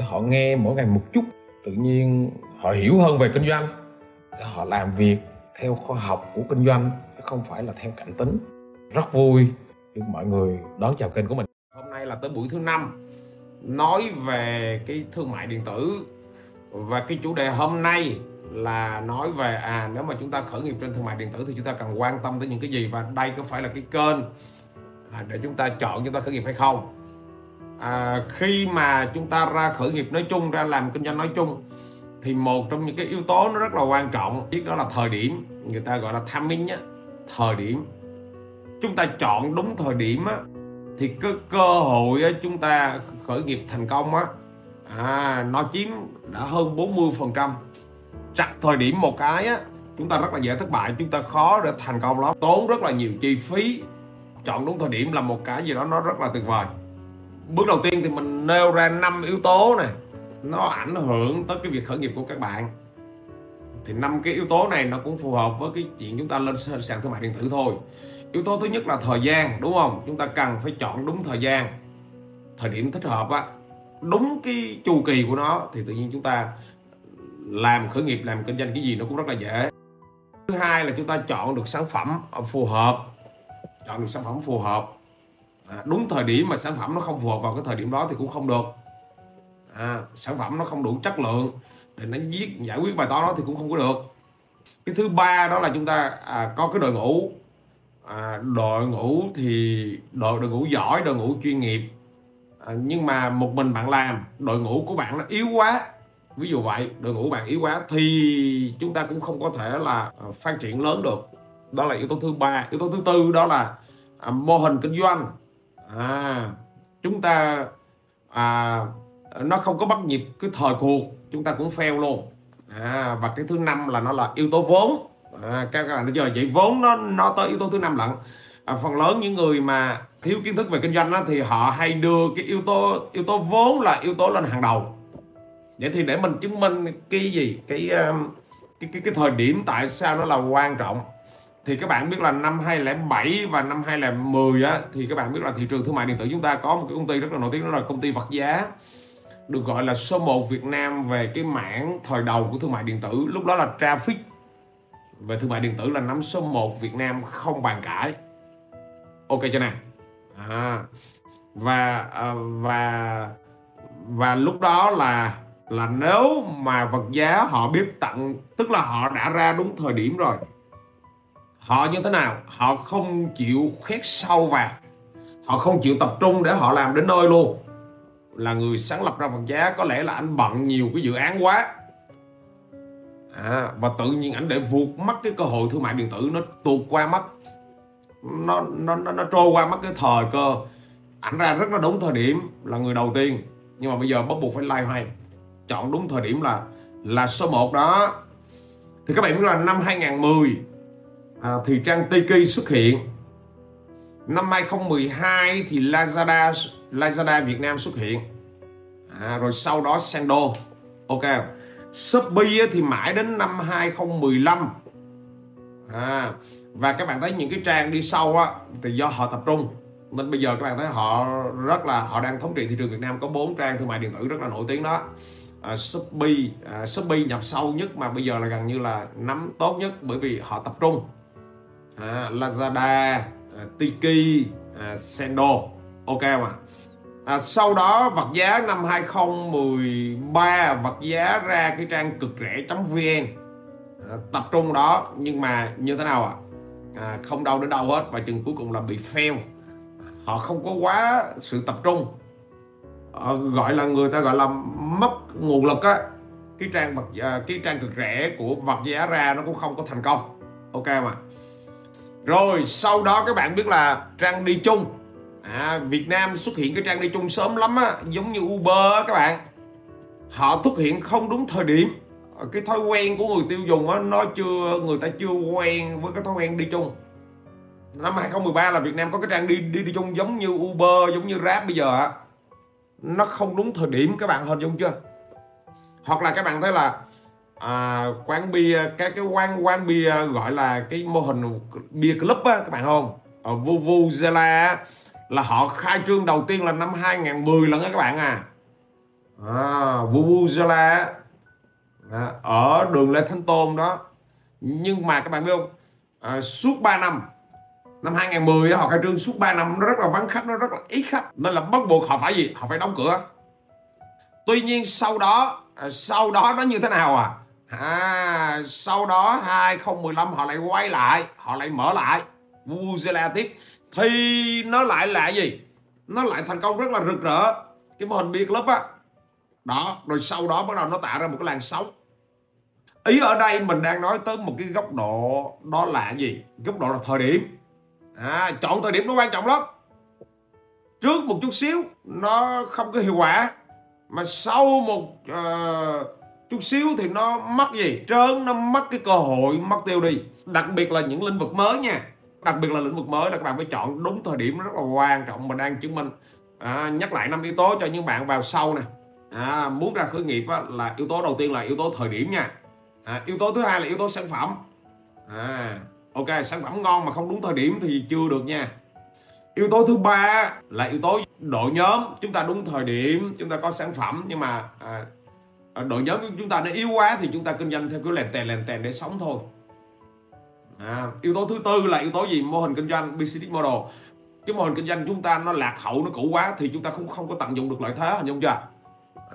họ nghe mỗi ngày một chút tự nhiên họ hiểu hơn về kinh doanh. Họ làm việc theo khoa học của kinh doanh không phải là theo cảm tính. Rất vui được mọi người đón chào kênh của mình. Hôm nay là tới buổi thứ năm nói về cái thương mại điện tử. Và cái chủ đề hôm nay là nói về à nếu mà chúng ta khởi nghiệp trên thương mại điện tử thì chúng ta cần quan tâm tới những cái gì và đây có phải là cái kênh à, để chúng ta chọn chúng ta khởi nghiệp hay không à, khi mà chúng ta ra khởi nghiệp nói chung ra làm kinh doanh nói chung thì một trong những cái yếu tố nó rất là quan trọng biết đó là thời điểm người ta gọi là timing á thời điểm. Chúng ta chọn đúng thời điểm á thì cái cơ hội á, chúng ta khởi nghiệp thành công á à, nó chiếm đã hơn 40 phần trăm. Chặt thời điểm một cái á chúng ta rất là dễ thất bại chúng ta khó để thành công lắm. Tốn rất là nhiều chi phí. Chọn đúng thời điểm là một cái gì đó nó rất là tuyệt vời bước đầu tiên thì mình nêu ra năm yếu tố này. Nó ảnh hưởng tới cái việc khởi nghiệp của các bạn. Thì năm cái yếu tố này nó cũng phù hợp với cái chuyện chúng ta lên sàn thương mại điện tử thôi. Yếu tố thứ nhất là thời gian, đúng không? Chúng ta cần phải chọn đúng thời gian, thời điểm thích hợp á. Đúng cái chu kỳ của nó thì tự nhiên chúng ta làm khởi nghiệp, làm kinh doanh cái gì nó cũng rất là dễ. Thứ hai là chúng ta chọn được sản phẩm phù hợp. Chọn được sản phẩm phù hợp à, đúng thời điểm mà sản phẩm nó không phù hợp vào cái thời điểm đó thì cũng không được. À, sản phẩm nó không đủ chất lượng để nó viết giải quyết bài toán đó thì cũng không có được. Cái thứ ba đó là chúng ta à, có cái đội ngũ à, đội ngũ thì đội đội ngũ giỏi đội ngũ chuyên nghiệp. À, nhưng mà một mình bạn làm đội ngũ của bạn nó yếu quá. Ví dụ vậy đội ngũ bạn yếu quá thì chúng ta cũng không có thể là à, phát triển lớn được. Đó là yếu tố thứ ba. Yếu tố thứ tư đó là à, mô hình kinh doanh à, chúng ta à, nó không có bắt nhịp cái thời cuộc chúng ta cũng fail luôn. À, và cái thứ năm là nó là yếu tố vốn. À, các bạn thấy chưa? Vậy vốn nó nó tới yếu tố thứ năm lận. À, phần lớn những người mà thiếu kiến thức về kinh doanh đó, thì họ hay đưa cái yếu tố yếu tố vốn là yếu tố lên hàng đầu. Vậy thì để mình chứng minh cái gì? Cái um, cái cái, cái thời điểm tại sao nó là quan trọng? Thì các bạn biết là năm 2007 và năm 2010 á thì các bạn biết là thị trường thương mại điện tử chúng ta có một cái công ty rất là nổi tiếng đó là công ty vật giá được gọi là số 1 Việt Nam về cái mảng thời đầu của thương mại điện tử. Lúc đó là traffic về thương mại điện tử là nắm số 1 Việt Nam không bàn cãi. Ok chưa nào? À, và à, và và lúc đó là là nếu mà vật giá họ biết tặng tức là họ đã ra đúng thời điểm rồi họ như thế nào? Họ không chịu khoét sâu vào họ không chịu tập trung để họ làm đến nơi luôn. Là người sáng lập ra vật giá có lẽ là anh bận nhiều cái dự án quá. À, và tự nhiên ảnh để vụt mất cái cơ hội thương mại điện tử nó tuột qua mất nó nó nó, nó trôi qua mất cái thời cơ. Ảnh ra rất là đúng thời điểm là người đầu tiên. Nhưng mà bây giờ bắt buộc phải like hay chọn đúng thời điểm là là số 1 đó. Thì các bạn biết là năm 2010 à, thì trang Tiki xuất hiện. Năm 2012 thì Lazada Lazada Việt Nam xuất hiện. À, rồi sau đó Sando ok. Shopee thì mãi đến năm 2015 à, và các bạn thấy những cái trang đi sau á thì do họ tập trung. Nên bây giờ các bạn thấy họ rất là họ đang thống trị thị trường Việt Nam có bốn trang thương mại điện tử rất là nổi tiếng đó. À, Shopee à, Shopee nhập sâu nhất mà bây giờ là gần như là nắm tốt nhất bởi vì họ tập trung à, Lazada à, Tiki à, Sendo. Ok mà à, sau đó vật giá năm 2013 vật giá ra cái trang cực rẻ.vn à, tập trung đó nhưng mà như thế nào ạ? À? à, không đâu đến đâu hết và chừng cuối cùng là bị fail. Họ không có quá sự tập trung. À, gọi là người ta gọi là mất nguồn lực á. Cái trang vật à, cái trang cực rẻ của vật giá ra nó cũng không có thành công. Ok mà rồi sau đó các bạn biết là trang đi chung. À, Việt Nam xuất hiện cái trang đi chung sớm lắm á giống như Uber á các bạn. Họ xuất hiện không đúng thời điểm. Cái thói quen của người tiêu dùng á nó chưa người ta chưa quen với cái thói quen đi chung. Năm 2013 là Việt Nam có cái trang đi đi đi chung giống như Uber giống như Grab bây giờ á. Nó không đúng thời điểm các bạn hình dung chưa? Hoặc là các bạn thấy là à, quán bia các cái quán quán bia gọi là cái mô hình bia club á các bạn không? Ở Vuvuzela là họ khai trương đầu tiên là năm 2010 lần đó các bạn à, à Vuvuzela à, ở đường Lê Thánh Tôn đó. Nhưng mà các bạn biết không? À, suốt 3 năm năm 2010 họ khai trương suốt 3 năm nó rất là vắng khách nó rất là ít khách. Nên là bắt buộc họ phải gì? Họ phải đóng cửa. Tuy nhiên sau đó à, sau đó nó như thế nào à? À sau đó 2015 họ lại quay lại họ lại mở lại. Vuzela tiếp thì nó lại là gì? Nó lại thành công rất là rực rỡ. Cái mô hình biệt lớp á. Đó rồi sau đó bắt đầu nó tạo ra một cái làn sóng. Ý ở đây mình đang nói tới một cái góc độ đó là gì? Góc độ là thời điểm. À, chọn thời điểm nó quan trọng lắm. Trước một chút xíu nó không có hiệu quả. Mà sau một uh, chút xíu thì nó mất gì? Trơn nó mất cái cơ hội mất tiêu đi. Đặc biệt là những lĩnh vực mới nha. Đặc biệt là lĩnh vực mới là các bạn phải chọn đúng thời điểm rất là quan trọng mình đang chứng minh. À, nhắc lại năm yếu tố cho những bạn vào sau nè. À, muốn ra khởi nghiệp á, là yếu tố đầu tiên là yếu tố thời điểm nha. À, yếu tố thứ hai là yếu tố sản phẩm. À, ok sản phẩm ngon mà không đúng thời điểm thì chưa được nha. Yếu tố thứ ba là yếu tố đội nhóm. Chúng ta đúng thời điểm chúng ta có sản phẩm nhưng mà à, Ờ, đội nhóm của chúng ta nó yếu quá thì chúng ta kinh doanh theo cứ lèn tèn lèn tèn để sống thôi. À, yếu tố thứ tư là yếu tố gì? Mô hình kinh doanh business model. Cái mô hình kinh doanh chúng ta nó lạc hậu nó cũ quá thì chúng ta không không có tận dụng được lợi thế hình dung chưa?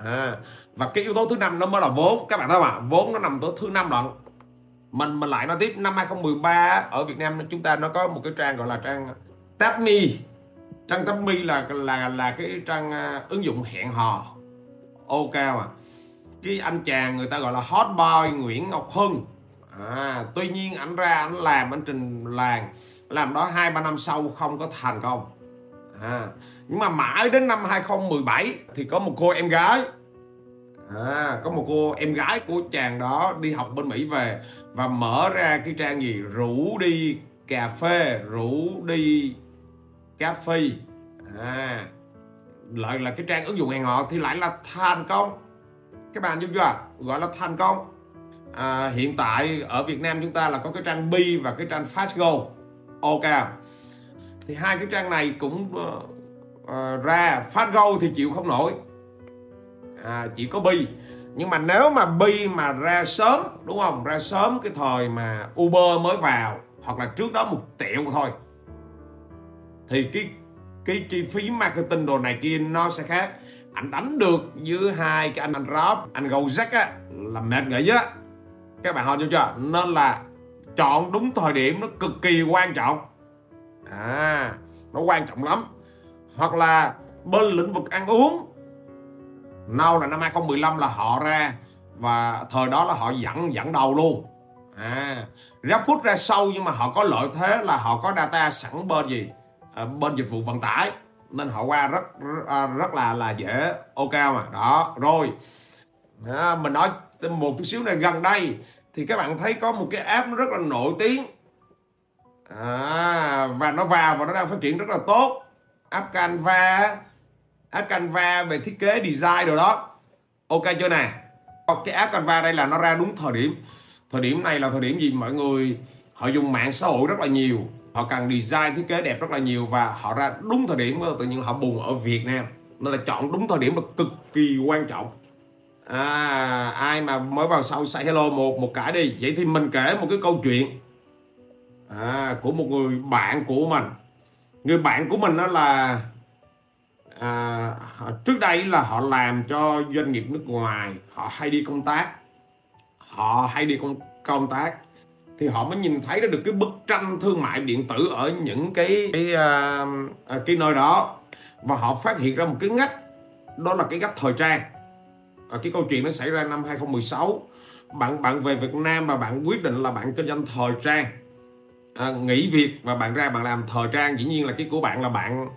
À, và cái yếu tố thứ năm nó mới là vốn. Các bạn thấy mà vốn nó nằm tới thứ năm đoạn. Mình mình lại nói tiếp năm 2013 ở Việt Nam chúng ta nó có một cái trang gọi là trang Tapmi trang Tapmi là là là cái trang à, ứng dụng hẹn hò. Ok mà cái anh chàng người ta gọi là hot boy Nguyễn Ngọc Hưng. À, tuy nhiên anh ra anh làm anh trình làng làm đó hai ba năm sau không có thành công. À, nhưng mà mãi đến năm 2017 thì có một cô em gái. À, có một cô em gái của chàng đó đi học bên Mỹ về và mở ra cái trang gì? Rủ đi cà phê rủ đi cà phê. À, lại là cái trang ứng dụng hẹn hò thì lại là thành công các bạn giúp chưa? Gọi là thành công. À, hiện tại ở Việt Nam chúng ta là có cái trang Bi và cái trang Fastgo ok. Thì hai cái trang này cũng uh, uh, ra. Fastgo thì chịu không nổi. À, chỉ có Bi nhưng mà nếu mà Bi mà ra sớm đúng không? Ra sớm cái thời mà Uber mới vào hoặc là trước đó một triệu thôi thì cái cái chi phí marketing đồ này kia nó sẽ khác anh đánh được với hai cái anh anh Rob anh Gojek á là mệt nghỉ á. Các bạn hỏi chưa? Nên là chọn đúng thời điểm nó cực kỳ quan trọng. À nó quan trọng lắm. Hoặc là bên lĩnh vực ăn uống nào là năm 2015 là họ ra và thời đó là họ dẫn dẫn đầu luôn. À GrabFood ra sâu nhưng mà họ có lợi thế là họ có data sẵn bên gì? À, bên dịch vụ vận tải nên họ qua rất rất, à, là là dễ. Ok mà đó rồi. À, mình nói một chút xíu này. Gần đây thì các bạn thấy có một cái app rất là nổi tiếng. À, và nó vào và nó đang phát triển rất là tốt. App Canva app Canva về thiết kế design rồi đó. Ok chưa nè? Cái app Canva đây là nó ra đúng thời điểm. Thời điểm này là thời điểm gì? Mọi người họ dùng mạng xã hội rất là nhiều họ cần design thiết kế đẹp rất là nhiều và họ ra đúng thời điểm tự nhiên họ bùng ở Việt Nam. Nên là chọn đúng thời điểm là cực kỳ quan trọng. À, ai mà mới vào sau say hello một một cái đi. Vậy thì mình kể một cái câu chuyện à, của một người bạn của mình. Người bạn của mình đó là à, trước đây là họ làm cho doanh nghiệp nước ngoài. Họ hay đi công tác. Họ hay đi công công tác thì họ mới nhìn thấy được cái bức tranh thương mại điện tử ở những cái cái, uh, cái nơi đó. Và họ phát hiện ra một cái ngách đó là cái ngách thời trang. À, cái câu chuyện nó xảy ra năm 2016 bạn bạn về Việt Nam và bạn quyết định là bạn kinh doanh thời trang. À, nghỉ việc và bạn ra bạn làm thời trang. Dĩ nhiên là cái của bạn là bạn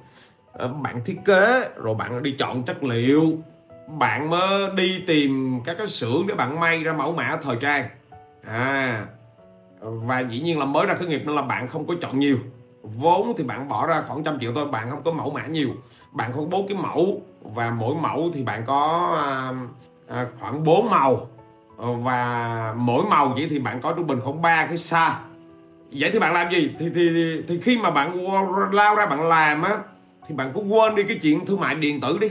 à, bạn thiết kế rồi bạn đi chọn chất liệu. Bạn mới đi tìm các cái xưởng để bạn may ra mẫu mã thời trang. À và dĩ nhiên là mới ra khởi nghiệp nên là bạn không có chọn nhiều. Vốn thì bạn bỏ ra khoảng trăm triệu thôi bạn không có mẫu mã nhiều. Bạn có bốn cái mẫu và mỗi mẫu thì bạn có à, à, khoảng 4 màu. Và mỗi màu vậy thì bạn có trung bình khoảng ba cái xa vậy thì bạn làm gì? Thì thì thì khi mà bạn lao ra bạn làm á thì bạn cũng quên đi cái chuyện thương mại điện tử đi.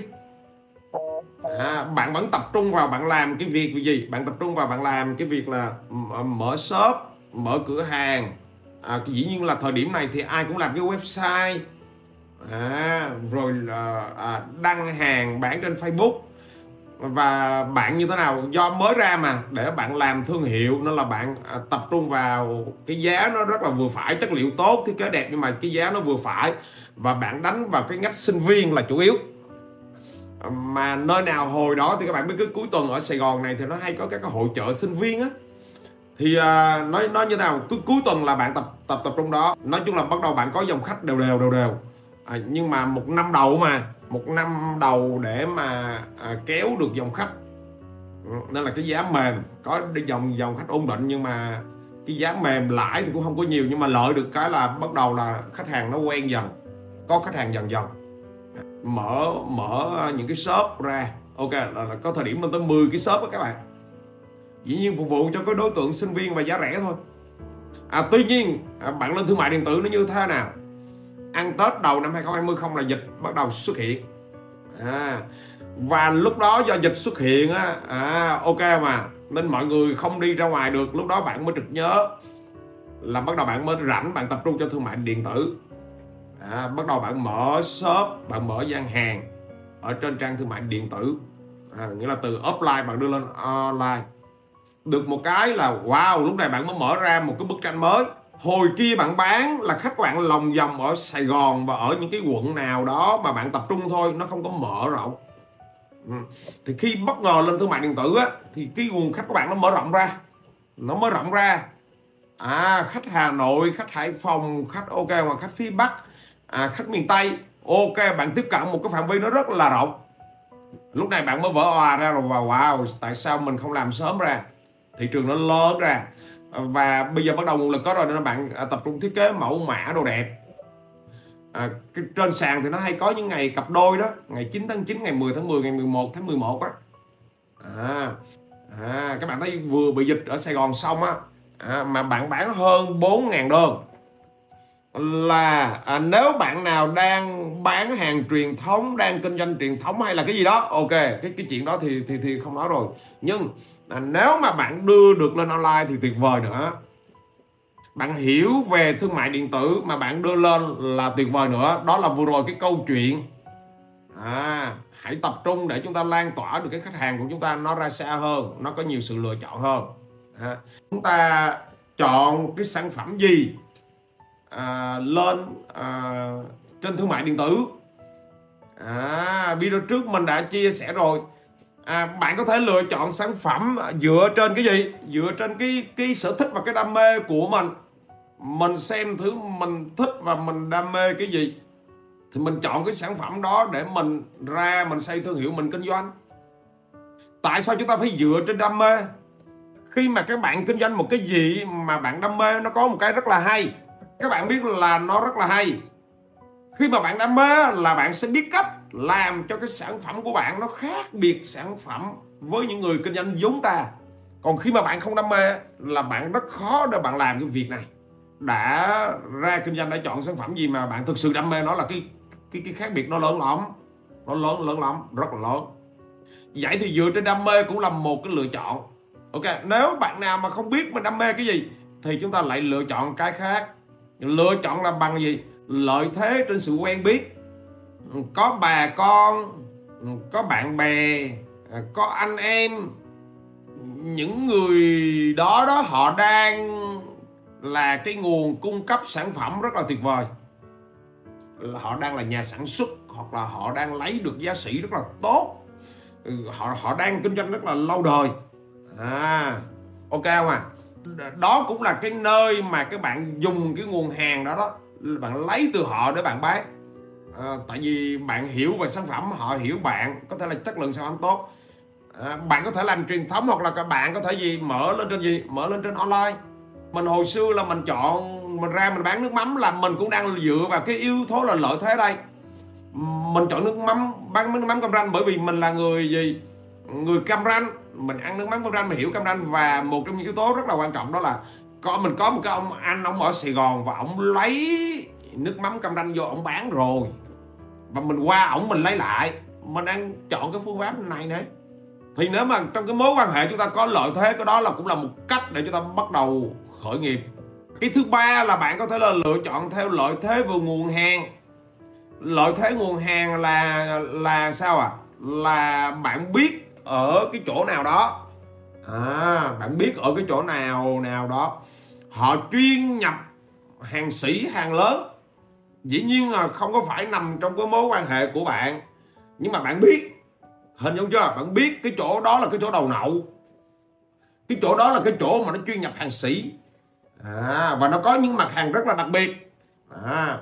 À, bạn vẫn tập trung vào bạn làm cái việc gì? Bạn tập trung vào bạn làm cái việc là à, mở shop mở cửa hàng. À, dĩ nhiên là thời điểm này thì ai cũng làm cái website. À, rồi là à, đăng hàng bán trên Facebook. Và bạn như thế nào? Do mới ra mà để bạn làm thương hiệu nên là bạn à, tập trung vào cái giá nó rất là vừa phải chất liệu tốt thiết kế đẹp nhưng mà cái giá nó vừa phải. Và bạn đánh vào cái ngách sinh viên là chủ yếu. Mà nơi nào hồi đó thì các bạn biết cứ cuối tuần ở Sài Gòn này thì nó hay có các cái hội trợ sinh viên á thì uh, nói nói như thế nào? Cứ cuối tuần là bạn tập tập tập trung đó. Nói chung là bắt đầu bạn có dòng khách đều đều đều đều. À, nhưng mà một năm đầu mà một năm đầu để mà à, kéo được dòng khách ừ, nên là cái giá mềm. Có dòng dòng khách ổn định nhưng mà cái giá mềm lãi thì cũng không có nhiều nhưng mà lợi được cái là bắt đầu là khách hàng nó quen dần có khách hàng dần dần. Mở mở những cái shop ra. Ok là, là có thời điểm lên tới 10 cái shop đó các bạn dĩ nhiên phục vụ cho cái đối tượng sinh viên và giá rẻ thôi. À, tuy nhiên à, bạn lên thương mại điện tử nó như thế nào? Ăn Tết đầu năm 2020 không là dịch bắt đầu xuất hiện. À, và lúc đó do dịch xuất hiện á à, ok mà nên mọi người không đi ra ngoài được. Lúc đó bạn mới trực nhớ là bắt đầu bạn mới rảnh bạn tập trung cho thương mại điện tử. À, bắt đầu bạn mở shop bạn mở gian hàng ở trên trang thương mại điện tử. À, nghĩa là từ offline bạn đưa lên online được một cái là wow lúc này bạn mới mở ra một cái bức tranh mới. Hồi kia bạn bán là khách bạn lòng vòng ở Sài Gòn và ở những cái quận nào đó mà bạn tập trung thôi nó không có mở rộng. Ừ. thì khi bất ngờ lên thương mại điện tử á thì cái nguồn khách của bạn nó mở rộng ra. Nó mở rộng ra. À khách Hà Nội khách Hải Phòng khách ok mà khách phía Bắc à, khách miền Tây. Ok bạn tiếp cận một cái phạm vi nó rất là rộng. Lúc này bạn mới vỡ òa ra rồi và wow tại sao mình không làm sớm ra? Thị trường nó lớn ra. À, và bây giờ bắt đầu nguồn lực có rồi nên bạn à, tập trung thiết kế mẫu mã đồ đẹp. À, cái, trên sàn thì nó hay có những ngày cặp đôi đó ngày 9 tháng 9 ngày 10 tháng 10 ngày 11 tháng 11 á. À, à, các bạn thấy vừa bị dịch ở Sài Gòn xong á à, mà bạn bán hơn 4.000 đơn. Là à, nếu bạn nào đang bán hàng truyền thống đang kinh doanh truyền thống hay là cái gì đó ok cái cái chuyện đó thì thì thì không nói rồi. Nhưng à, nếu mà bạn đưa được lên online thì tuyệt vời nữa. Bạn hiểu về thương mại điện tử mà bạn đưa lên là tuyệt vời nữa. Đó là vừa rồi cái câu chuyện. À, hãy tập trung để chúng ta lan tỏa được cái khách hàng của chúng ta nó ra xa hơn nó có nhiều sự lựa chọn hơn. À, chúng ta chọn cái sản phẩm gì à, lên à, trên thương mại điện tử. À, video trước mình đã chia sẻ rồi à, bạn có thể lựa chọn sản phẩm dựa trên cái gì? Dựa trên cái cái sở thích và cái đam mê của mình. Mình xem thứ mình thích và mình đam mê cái gì. Thì mình chọn cái sản phẩm đó để mình ra mình xây thương hiệu mình kinh doanh. Tại sao chúng ta phải dựa trên đam mê? Khi mà các bạn kinh doanh một cái gì mà bạn đam mê nó có một cái rất là hay. Các bạn biết là nó rất là hay. Khi mà bạn đam mê là bạn sẽ biết cách làm cho cái sản phẩm của bạn nó khác biệt sản phẩm với những người kinh doanh giống ta. Còn khi mà bạn không đam mê là bạn rất khó để bạn làm cái việc này. Đã ra kinh doanh đã chọn sản phẩm gì mà bạn thực sự đam mê nó là cái cái cái khác biệt, nó lớn lắm nó lớn lớn lắm rất là lớn vậy thì dựa trên đam mê cũng là một cái lựa chọn. Ok, nếu bạn nào mà không biết mình đam mê cái gì thì chúng ta lại lựa chọn cái khác. Lựa chọn là bằng gì? Lợi thế trên sự quen biết có bà con, có bạn bè, có anh em. Những người đó đó, họ đang là cái nguồn cung cấp sản phẩm rất là tuyệt vời. Họ đang là nhà sản xuất, hoặc là họ đang lấy được giá sĩ rất là tốt. Ừ, họ họ đang kinh doanh rất là lâu đời. À ok không à đó cũng là cái nơi mà các bạn dùng cái nguồn hàng đó đó, bạn lấy từ họ để bạn bán à, tại vì bạn hiểu về sản phẩm họ hiểu bạn có thể là chất lượng sản phẩm tốt. À, bạn có thể làm truyền thống hoặc là các bạn có thể gì mở lên trên gì? Mở lên trên online. Mình hồi xưa là mình chọn mình ra mình bán nước mắm là mình cũng đang dựa vào cái yếu tố là lợi thế đây. Mình chọn nước mắm bán nước mắm cam ranh bởi vì mình là người gì? Người cam ranh. Mình ăn nước mắm cam ranh mình hiểu cam ranh và một trong những yếu tố rất là quan trọng đó là có mình có một cái ông anh ông ở Sài Gòn và ông lấy nước mắm cam ranh vô ông bán rồi và mình qua ổng, mình lấy lại. Mình đang chọn cái phương pháp này nè. Thì nếu mà trong cái mối quan hệ chúng ta có lợi thế, cái đó là cũng là một cách để chúng ta bắt đầu khởi nghiệp. Cái thứ ba là bạn có thể là lựa chọn theo lợi thế về nguồn hàng. Lợi thế nguồn hàng là là sao à là bạn biết ở cái chỗ nào đó. À bạn biết ở cái chỗ nào nào đó. Họ chuyên nhập hàng sĩ, hàng lớn dĩ nhiên là không có phải nằm trong cái mối quan hệ của bạn. Nhưng mà bạn biết hình dung chưa? Bạn biết cái chỗ đó là cái chỗ đầu nậu cái chỗ đó là cái chỗ mà nó chuyên nhập hàng sĩ. À, và nó có những mặt hàng rất là đặc biệt. À,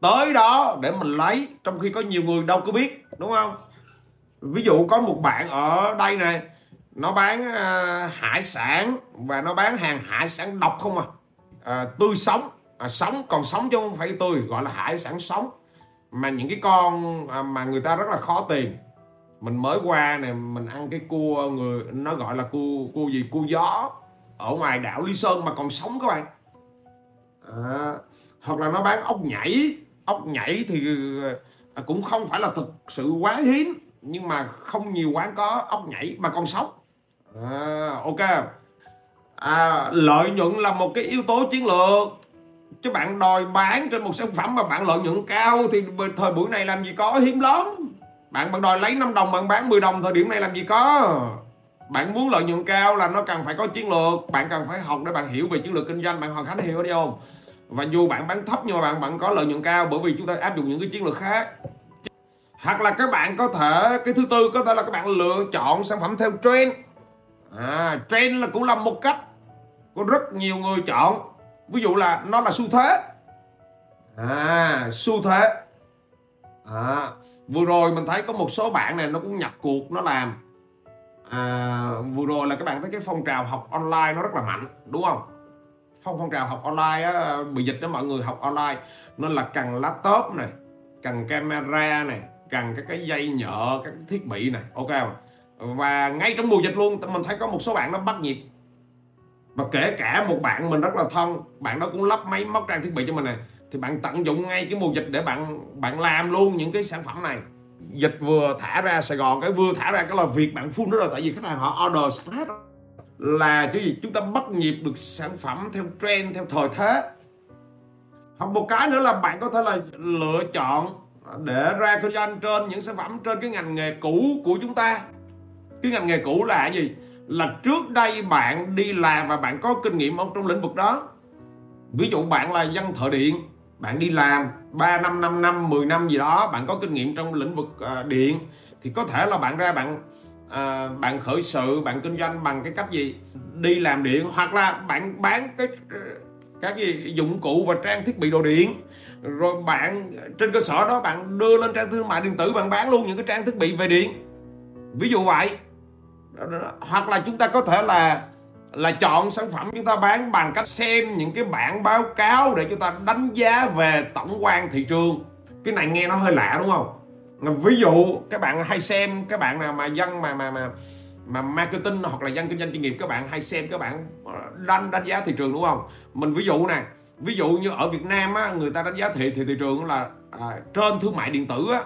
tới đó để mình lấy trong khi có nhiều người đâu có biết đúng không? Ví dụ có một bạn ở đây này nó bán uh, hải sản và nó bán hàng hải sản độc không à, à tươi sống à, sống còn sống chứ không phải tươi gọi là hải sản sống. Mà những cái con à, mà người ta rất là khó tìm. Mình mới qua này mình ăn cái cua người nó gọi là cua cua gì? Cua gió. Ở ngoài đảo Lý Sơn mà còn sống các bạn. À, hoặc là nó bán ốc nhảy. Ốc nhảy thì à, cũng không phải là thực sự quá hiếm nhưng mà không nhiều quán có ốc nhảy mà còn sống. À, ok. À, lợi nhuận là một cái yếu tố chiến lược chứ bạn đòi bán trên một sản phẩm mà bạn lợi nhuận cao thì thời buổi này làm gì có hiếm lắm. Bạn bạn đòi lấy 5 đồng bạn bán 10 đồng thời điểm này làm gì có? Bạn muốn lợi nhuận cao là nó cần phải có chiến lược bạn cần phải học để bạn hiểu về chiến lược kinh doanh bạn hoàn khánh hiểu đi không và dù bạn bán thấp nhưng mà bạn bạn có lợi nhuận cao bởi vì chúng ta áp dụng những cái chiến lược khác. Hoặc là các bạn có thể cái thứ tư có thể là các bạn lựa chọn sản phẩm theo trend. À, trend là cũng là một cách có rất nhiều người chọn ví dụ là nó là xu thế. À. Xu thế. À, vừa rồi mình thấy có một số bạn này nó cũng nhập cuộc nó làm. À, vừa rồi là các bạn thấy cái phong trào học online nó rất là mạnh đúng không? Phong phong trào học online á, bị dịch đó mọi người học online. Nên là cần laptop này cần camera này cần các cái dây nhợ các thiết bị này ok không? và ngay trong mùa dịch luôn mình thấy có một số bạn nó bắt nhịp và kể cả một bạn mình rất là thân, bạn đó cũng lắp máy móc trang thiết bị cho mình này, thì bạn tận dụng ngay cái mùa dịch để bạn bạn làm luôn những cái sản phẩm này. Dịch vừa thả ra Sài Gòn, cái vừa thả ra cái là việc bạn full đó là tại vì khách hàng họ order sẵn hết là cái gì? Chúng ta bắt nhịp được sản phẩm theo trend, theo thời thế. Hoặc một cái nữa là bạn có thể là lựa chọn để ra kinh doanh trên những sản phẩm trên cái ngành nghề cũ của chúng ta. Cái ngành nghề cũ là cái gì? Là trước đây bạn đi làm và bạn có kinh nghiệm trong lĩnh vực đó. Ví dụ bạn là dân thợ điện bạn đi làm 3 năm 5 năm 10 năm gì đó bạn có kinh nghiệm trong lĩnh vực ờ, điện thì có thể là bạn ra bạn à, bạn khởi sự bạn kinh doanh bằng cái cách gì? Đi làm điện hoặc là bạn bán cái ờ, các gì? Dụng cụ và trang thiết bị đồ điện. Rồi bạn trên cơ sở đó bạn đưa lên trang thương mại điện tử bạn bán luôn những cái trang thiết bị về điện. Ví dụ vậy hoặc là chúng ta có thể là là chọn sản phẩm chúng ta bán bằng cách xem những cái bản báo cáo để chúng ta đánh giá về tổng quan thị trường. Cái này nghe nó hơi lạ đúng không? Ví dụ các bạn hay xem các bạn nào mà dân mà mà mà mà marketing hoặc là dân kinh doanh chuyên nghiệp các bạn hay xem các bạn ờ, đánh đánh giá thị trường đúng không? Mình ví dụ này ví dụ như ở Việt Nam á, người ta đánh giá thị thì thị trường là à, trên thương mại điện tử á,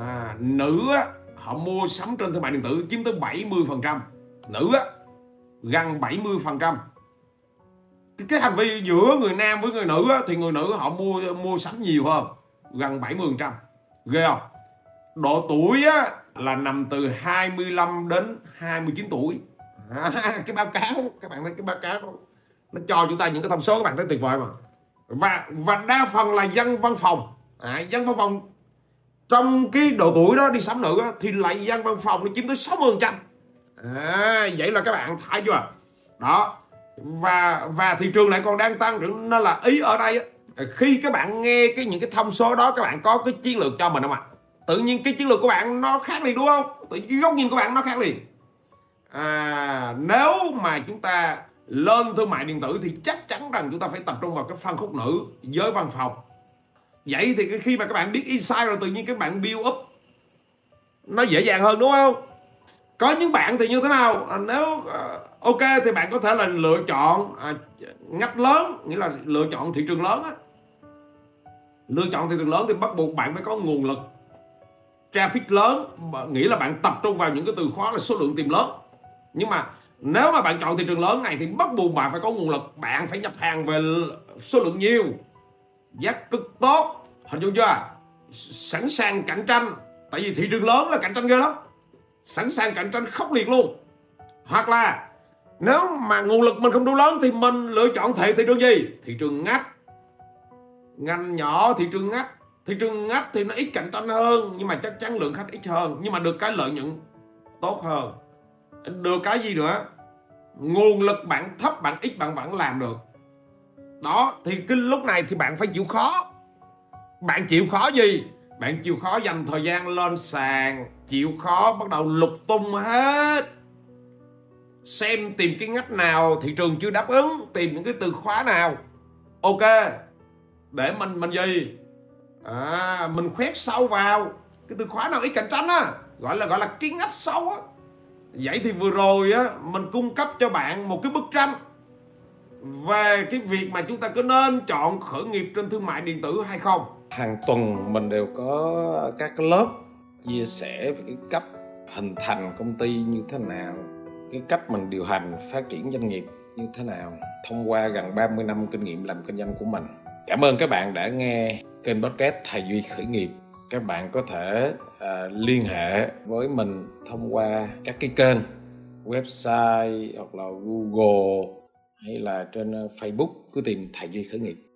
à, nữ á, họ mua sắm trên thương mại điện tử chiếm tới 70 phần trăm. Nữ á, gần 70 phần trăm. Cái hành vi giữa người nam với người nữ á, thì người nữ họ mua mua sắm nhiều hơn gần 70 phần trăm. Ghê không? Độ tuổi á, là nằm từ 25 đến 29 tuổi. À, cái báo cáo các bạn thấy cái báo cáo đó, nó cho chúng ta những cái thông số các bạn thấy tuyệt vời mà. Và và đa phần là dân văn phòng. À, dân văn phòng trong cái độ tuổi đó đi sắm nữ thì lại dân văn phòng nó chiếm tới 60 phần trăm. À, vậy là các bạn thấy chưa? Đó. Và và thị trường lại còn đang tăng nó là ý ở đây khi các bạn nghe cái những cái thông số đó các bạn có cái chiến lược cho mình không ạ? Tự nhiên cái chiến lược của bạn nó khác liền đúng không? Tự nhiên góc nhìn của bạn nó khác liền. À, nếu mà chúng ta lên thương mại điện tử thì chắc chắn rằng chúng ta phải tập trung vào cái phân khúc nữ giới văn phòng vậy thì khi mà các bạn biết insight rồi tự nhiên các bạn build up nó dễ dàng hơn đúng không? Có những bạn thì như thế nào? À, nếu à, ok thì bạn có thể là lựa chọn à, ngách lớn nghĩa là lựa chọn thị trường lớn á. Lựa chọn thị trường lớn thì bắt buộc bạn phải có nguồn lực traffic lớn nghĩa là bạn tập trung vào những cái từ khóa là số lượng tìm lớn. Nhưng mà nếu mà bạn chọn thị trường lớn này thì bắt buộc bạn phải có nguồn lực bạn phải nhập hàng về số lượng nhiều giá cực tốt hình dung chưa? Sẵn sàng cạnh tranh. Tại vì thị trường lớn là cạnh tranh ghê lắm. Sẵn sàng cạnh tranh khốc liệt luôn. Hoặc là, nếu mà nguồn lực mình không đủ lớn thì mình lựa chọn thị thị trường gì? Thị trường ngách. Ngành nhỏ, thị trường ngách. Thị trường ngách thì nó ít cạnh tranh hơn, nhưng mà chắc chắn lượng khách ít hơn. Nhưng mà được cái lợi nhuận tốt hơn. Được cái gì nữa? Nguồn lực bạn thấp, bạn ít bạn vẫn làm được. Đó, thì cái lúc này thì bạn phải chịu khó bạn chịu khó gì? Bạn chịu khó dành thời gian lên sàn chịu khó bắt đầu lục tung hết. Xem tìm cái ngách nào thị trường chưa đáp ứng tìm những cái từ khóa nào. Ok để mình mình gì? À, mình khoét sâu vào. Cái từ khóa nào ít cạnh tranh á? Gọi là gọi là cái ngách sâu á. Vậy thì vừa rồi á mình cung cấp cho bạn một cái bức tranh về cái việc mà chúng ta có nên chọn khởi nghiệp trên thương mại điện tử hay không? Hàng tuần mình đều có các lớp chia sẻ về cái cách hình thành công ty như thế nào cái cách mình điều hành phát triển doanh nghiệp như thế nào thông qua gần 30 năm kinh nghiệm làm kinh doanh của mình. Cảm ơn các bạn đã nghe kênh podcast thầy duy khởi nghiệp. Các bạn có thể uh, liên hệ với mình thông qua các cái kênh website hoặc là google hay là trên ờ, Facebook cứ tìm thầy duy khởi nghiệp.